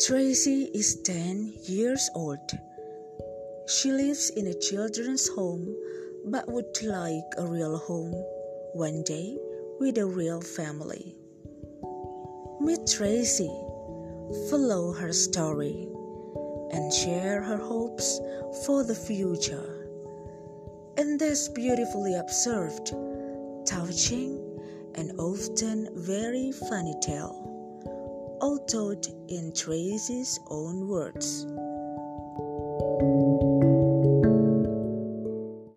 Tracy is 10 years old. She lives in a children's home but would like a real home one day with a real family. Meet Tracy, follow her story, and share her hopes for the future. And this beautifully observed, touching, and often very funny tale all told in Tracy's own words.